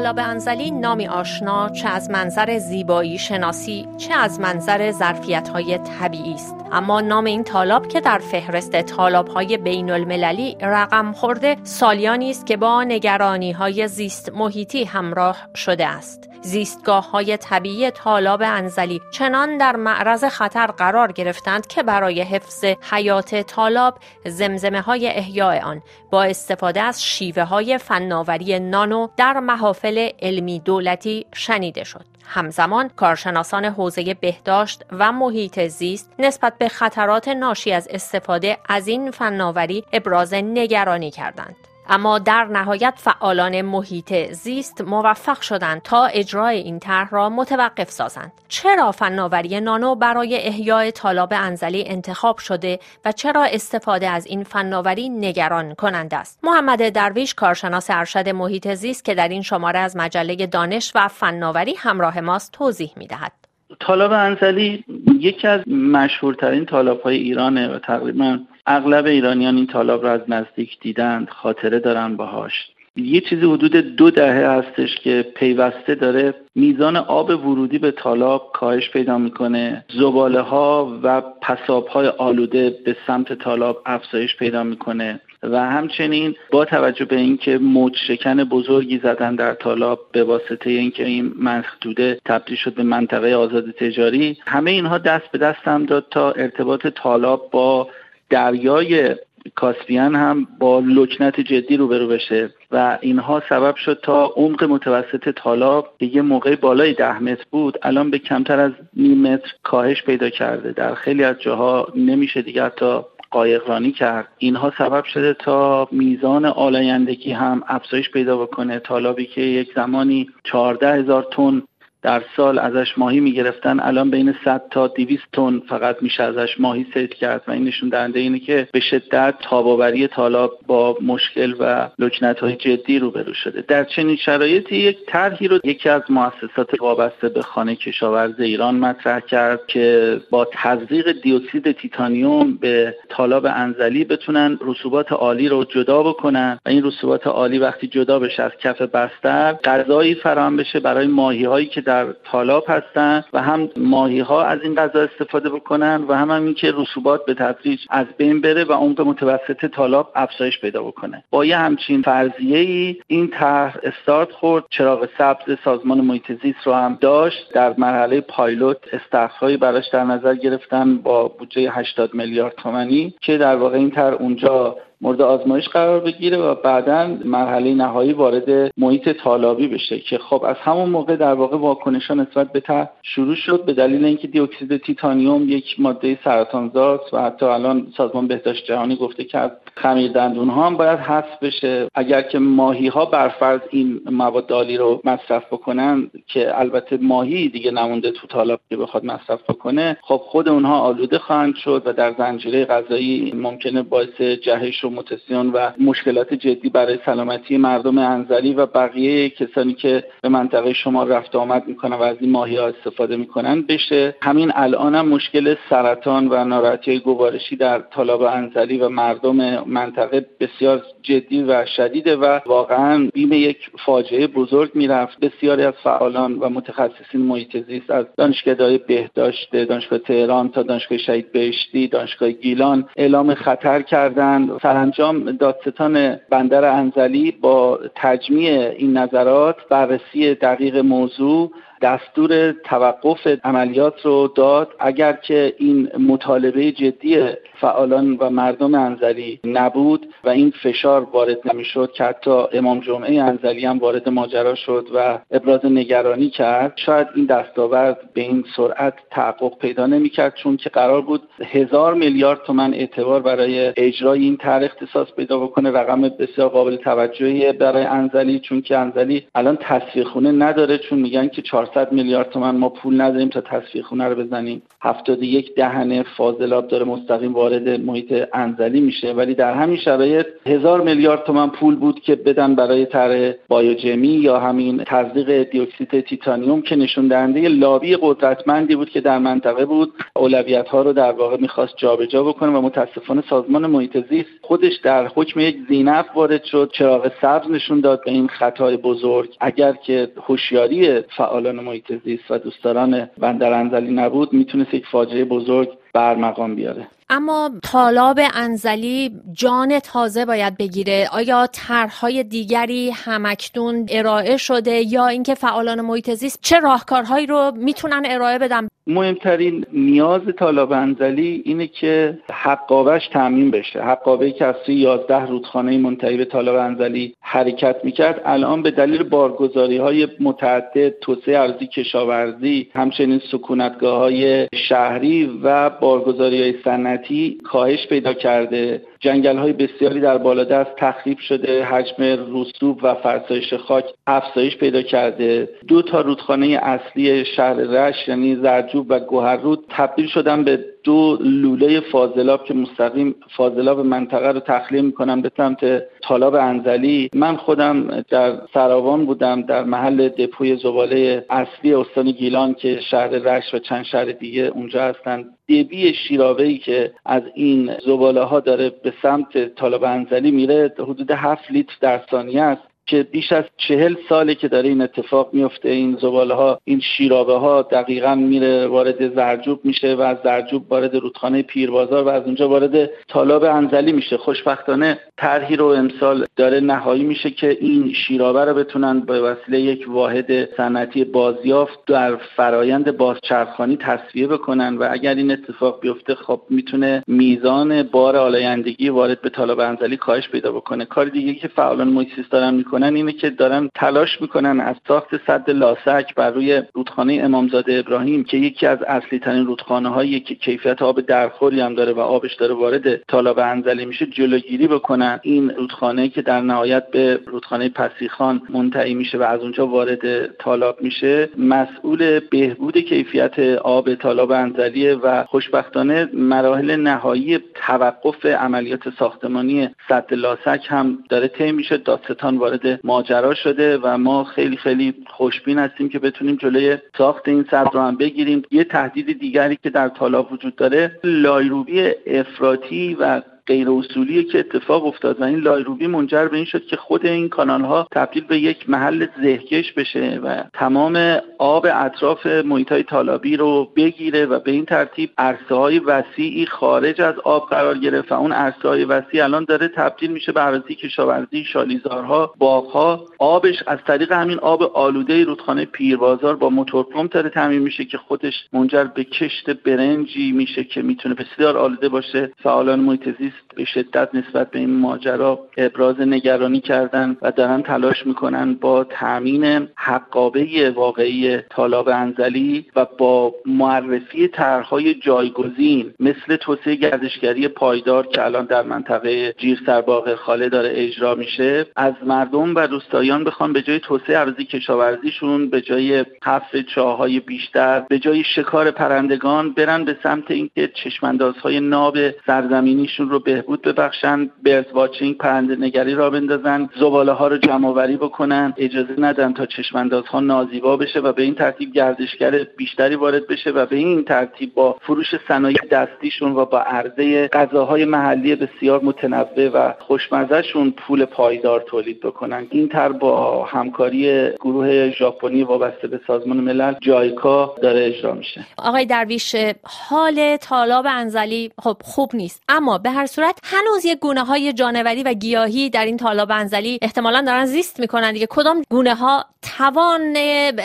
تالاب انزلی نامی آشنا چه از منظر زیبایی شناسی چه از منظر ظرفیت های طبیعی است. اما نام این تالاب که در فهرست تالاب های بین المللی رقم خورده سالیانی است که با نگرانی های زیست محیطی همراه شده است. زیستگاه های طبیعی تالاب انزلی چنان در معرض خطر قرار گرفتند که برای حفظ حیات تالاب زمزمه های احیاء آن با استفاده از شیوه های فناوری نانو در محافل علمی دولتی شنیده شد. همزمان کارشناسان حوزه بهداشت و محیط زیست نسبت به خطرات ناشی از استفاده از این فناوری ابراز نگرانی کردند. اما در نهایت فعالان محیط زیست موفق شدند تا اجرای این طرح را متوقف سازند. چرا فناوری نانو برای احیای طالاب انزلی انتخاب شده و چرا استفاده از این فناوری نگران کننده است؟ محمد درویش کارشناس ارشد محیط زیست که در این شماره از مجله دانش و فناوری همراه ماست توضیح می‌دهد. طالاب انزلی یکی از مشهورترین طالاب های ایرانه و تقریبا اغلب ایرانیان این طالاب را از نزدیک دیدند خاطره دارن باهاش. یه چیزی حدود دو دهه هستش که پیوسته داره. میزان آب ورودی به تالاب کاهش پیدا می‌کنه. زباله ها و پساب های آلوده به سمت تالاب افزایش پیدا می‌کنه. و همچنین با توجه به اینکه موج شکن بزرگی زدن در تالاب به واسطه اینکه این محدوده تبدیل شد به منطقه آزاد تجاری همه اینها دست به دست هم داد تا ارتباط تالاب با دریای کاسپیان هم با لکنت جدی روبرو بشه و اینها سبب شد تا عمق متوسط تالاب که یه موقع بالای ده متر بود الان به کمتر از نیم متر کاهش پیدا کرده. در خیلی از جاها نمیشه دیگه حتی قایقرانی کرد. اینها سبب شده تا میزان آلایندگی هم افزایش پیدا بکنه. تالابی که یک زمانی 14 هزار تن در سال ازش ماهی می‌گرفتن. الان بین 100 تا 200 تن فقط میشه ازش ماهی سید کرد و این نشون دهنده اینه که به شدت تاباوری طالاب با مشکل و لکنت های جدی روبرو شده. در چنین شرایطی یک طرحی رو یکی از مؤسسات وابسته به خانه کشاورز ایران مطرح کرد که با تزریق دیوکسید تیتانیوم به طالاب انزلی بتونن رسوبات عالی رو جدا بکنن و این رسوبات عالی وقتی جدا بشه از کف بستر غذایی فراهم بشه برای ماهی هایی که در تالاب هستن و هم ماهی ها از این غذا استفاده بکنن و هم, هم اینکه رسوبات به تدریج از بین بره و عمق متوسط تالاب افزایش پیدا بکنه. با یه همچین فرضیه ای این طرح استارت خورد. چراغ سبز سازمان محیط زیست رو هم داشت. در مرحله پایلوت استخرهایی براش در نظر گرفتن با بودجه 80 میلیارد تومانی که در واقع این طرح اونجا مورد آزمایش قرار بگیره و بعدا مرحله نهایی وارد محیط طالابی بشه که خب از همون موقع در واقع واکنش نسبت به ته شروع شد به دلیل اینکه دیوکسید تیتانیوم یک ماده سرطانزا و حتی الان سازمان بهداشت جهانی گفته که از خمیر دندون ها هم باید حذف بشه. اگر که ماهی ها برفرض این مواد عالی رو مصرف بکنن که البته ماهی دیگه نمونده تو طالاب که بخواد مصرف بکنه خب خود اونها آلوده خواهند شد و در زنجیره غذایی ممکنه باعث جهش موتسیون و مشکلات جدی برای سلامتی مردم انزلی و بقیه کسانی که به منطقه شما رفت آمد می‌کنن و از این ماهی ها استفاده می‌کنن بشه همین الان هم مشکل سرطان و ناراحتی گوارشی در طالاب انزلی و مردم منطقه بسیار جدی و شدیده و واقعا بیم یک فاجعه بزرگ می‌رفت. بسیاری از فعالان و متخصصین محیط زیست از دانشگاه بهداشت دانشگاه تهران تا دانشگاه شهید بهشتی دانشگاه گیلان اعلام خطر کردند. سرانجام دادستان بندر انزلی با تجمیع این نظرات بررسی دقیق موضوع دستور توقف عملیات رو داد. اگر که این مطالبه جدی فعالان و مردم انزلی نبود و این فشار وارد نمی‌شد که حتی امام جمعه انزلی هم وارد ماجرا شد و ابراز نگرانی کرد شاید این دستاورد به این سرعت تحقق پیدا نمی‌کرد چون که قرار بود هزار میلیارد تومن اعتبار برای اجرای این طرح اختصاص پیدا بکنه. رقم بسیار قابل توجهی برای انزلی چون که انزلی الان تصویر خونه نداره چون میگن که 400 400 میلیارد تومن ما پول نداریم تا تصفیه خونه رو بزنیم. 71 دهنه فاضلاب داره مستقیم وارد محیط انزلی میشه. ولی در همین شرایط هزار میلیارد تومن پول بود که بدن برای طرح بایوجمی یا همین تزریق دیوکسید تیتانیوم که نشون دهنده لابی قدرتمندی بود که در منطقه بود اولویت ها رو در واقع می‌خواست جابجا بکنه و متاسفانه سازمان محیط زیست خودش در حکم یک زینف وارد شد. چراغ سبز نشون داد به این خطای بزرگ. اگر که هوشیاری فعالان محیط زیست و دوستداران بندر انزلی نبود می‌تونست یک فاجعه بزرگ برمقام بیاره. اما طالاب انزلی جان تازه باید بگیره. آیا طرحهای دیگری همکتون ارائه شده یا اینکه فعالان محیط زیست چه راهکارهایی رو می‌تونن ارائه بدن؟ مهمترین نیاز طالاب انزلی اینه که حقابش تعمین بشه. حقابه که از سوی 11 رودخانه منتهی به طالاب انزلی حرکت می‌کرد الان به دلیل بارگذاری های متعدد توسعه ارزی کشاورزی همچنین سکونتگاه های شهری و بارگذاری های سنتی کاهش پیدا کرده. جنگل های بسیاری در بالادست تخریب شده. حجم رسوب و فرسایش خاک افزایش پیدا کرده. دو تا رودخانه اصلی شهر رشت یعنی زرجوب و گوهررود تبدیل شدن به دو لوله فاضلاب که مستقیم فاضلاب منطقه رو تخلیه می‌کنن به سمت طالاب انزلی. من خودم در سراوان بودم در محل دپوی زباله اصلی استان گیلان که شهر رشت و چند شهر دیگه اونجا هستن دبی شیراوه ای که از این زباله ها داره به سمت طالاب انزلی میره حدود 7 لیتر در ثانیه است. که بیش از چهل ساله که داره این اتفاق میفته این زباله ها این شیرابه ها دقیقا میره وارد زرجوب میشه و از زرجوب وارد رودخانه پیربازار و از اونجا وارد تالاب انزلی میشه. خوشبختانه طرحی رو امسال داره نهایی میشه که این شیرابه رو بتونن به وسیله یک واحد صنعتی بازیافت در فرایند بازچرخانی تصفیه بکنن و اگر این اتفاق بیفته خب می‌تونه میزان بار آلایندگی وارد به تالاب انزلی کاهش پیدا بکنه. کار دیگه که فعالان محیط دارن می‌کنن اینه که دارن تلاش می‌کنن از ساخت سد لاسک بر روی رودخانه امامزاده ابراهیم که یکی از اصلی ترین رودخانه هایی که کیفیت آب درخوری هم داره و آبش داره وارد تالاب انزلی میشه جلوگیری بکنن. این رودخانه که در نهایت به رودخانه پسیخان منتهی میشه و از اونجا وارد تالاب میشه. مسئول بهبود کیفیت آب تالاب انزلیه و خوشبختانه مراحل نهایی توقف عملیات ساختمانی صد لاسک هم داره طی میشه. دادستان وارد ماجرا شده و ما خیلی خیلی خوشبین هستیم که بتونیم جلوی ساخت این صد رو هم بگیریم. یه تهدید دیگری که در تالاب وجود داره لایروبی افراطی و غیر اصولی که اتفاق افتاد و این لایروبی منجر به این شد که خود این کانال ها تبدیل به یک محل زهکش بشه و تمام آب اطراف محیط های تالابی رو بگیره و به این ترتیب عرصه های وسیعی خارج از آب قرار گرفت و اون عرصه های وسیع الان داره تبدیل میشه به عرضی کشاورزی شالیزارها باغها. آبش از طریق همین آب آلوده رودخانه پیربازار با موتور پمپ داره تعمین میشه که خودش منجر به کشت برنجی میشه که می‌تونه بسیار آلوده باشه. فعالان محیط به شدت نسبت به این ماجرا ابراز نگرانی کردن و دارن تلاش می‌کنن با تامین حقابه واقعی طالاب انزلی و با معرفی طرحهای جایگزین مثل توسعه گردشگری پایدار که الان در منطقه جیر سرباغ خاله داره اجرا میشه. از مردم و روستاییان بخوان به جای توسعه ارزی کشاورزیشون به جای حفر چاهای بیشتر به جای شکار پرندگان برن به سمت اینکه چشماندازهای ناب سرزمینیشون رو بهبود ببخشن برز واچینگ پرنده نگری را بندازن زباله ها رو جمع آوری بکنن. اجازه ندن تا چشمانداز ها نازیبا بشه و به این ترتیب گردشگر بیشتری وارد بشه و به این ترتیب با فروش صنایع دستیشون و با عرضه غذاهای محلی بسیار متنوع و خوشمزهشون پول پایدار تولید بکنن. این تر با همکاری گروه ژاپنی وابسته به سازمان ملل جایکا داره اجرا میشه. آقای درویش حال طالاب انزلی خب خوب نیست اما به هر صورت هنوز یک گونه های جانوری و گیاهی در این تالاب انزلی احتمالا دارن زیست می‌کنن دیگه. کدام گونه ها توان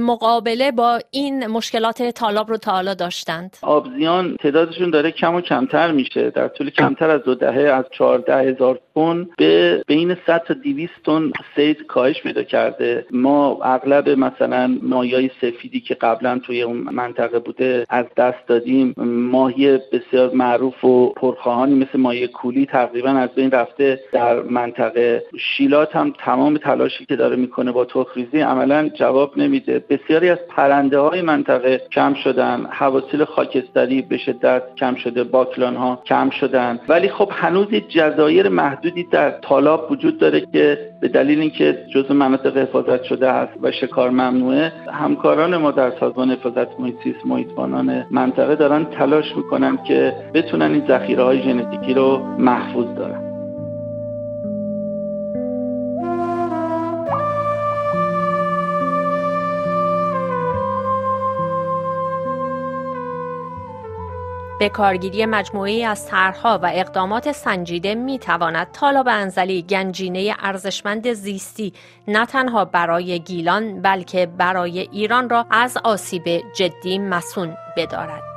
مقابله با این مشکلات طالاب رو تا حالا داشتند؟ آبزیان تعدادشون داره کم و کمتر میشه. در طول کمتر از دو دهه از چهارده هزار تن به بین 100 تا 200 تن سید کاهش پیدا کرده. ما اغلب مثلا ماهیای سفیدی که قبلا توی اون منطقه بوده از دست دادیم. ماهی بسیار معروف و پرخواهانی مثل ماهی کولی تقریبا از بین رفته در منطقه. شیلات هم تمام تلاشی که داره می‌کنه با تخریزی عملا جواب نمیده. بسیاری از پرنده های منطقه کم شدن حواصل خاکستری به شدت کم شده باکلان ها کم شدن. ولی خب هنوز جزایر محدودی در تالاب وجود داره که به دلیل اینکه جزء مناطق حفاظت شده است و شکار ممنوعه همکاران ما در سازمان حفاظت محیط زیست محیطبانان منطقه دارن تلاش می‌کنن که بتونن این ذخیره های ژنتیکی رو محفوظ دارن به کارگیری مجموعی از طرحها و اقدامات سنجیده می تواند طالاب انزلی گنجینه ارزشمند زیستی نه تنها برای گیلان بلکه برای ایران را از آسیب جدی مسون بدارد.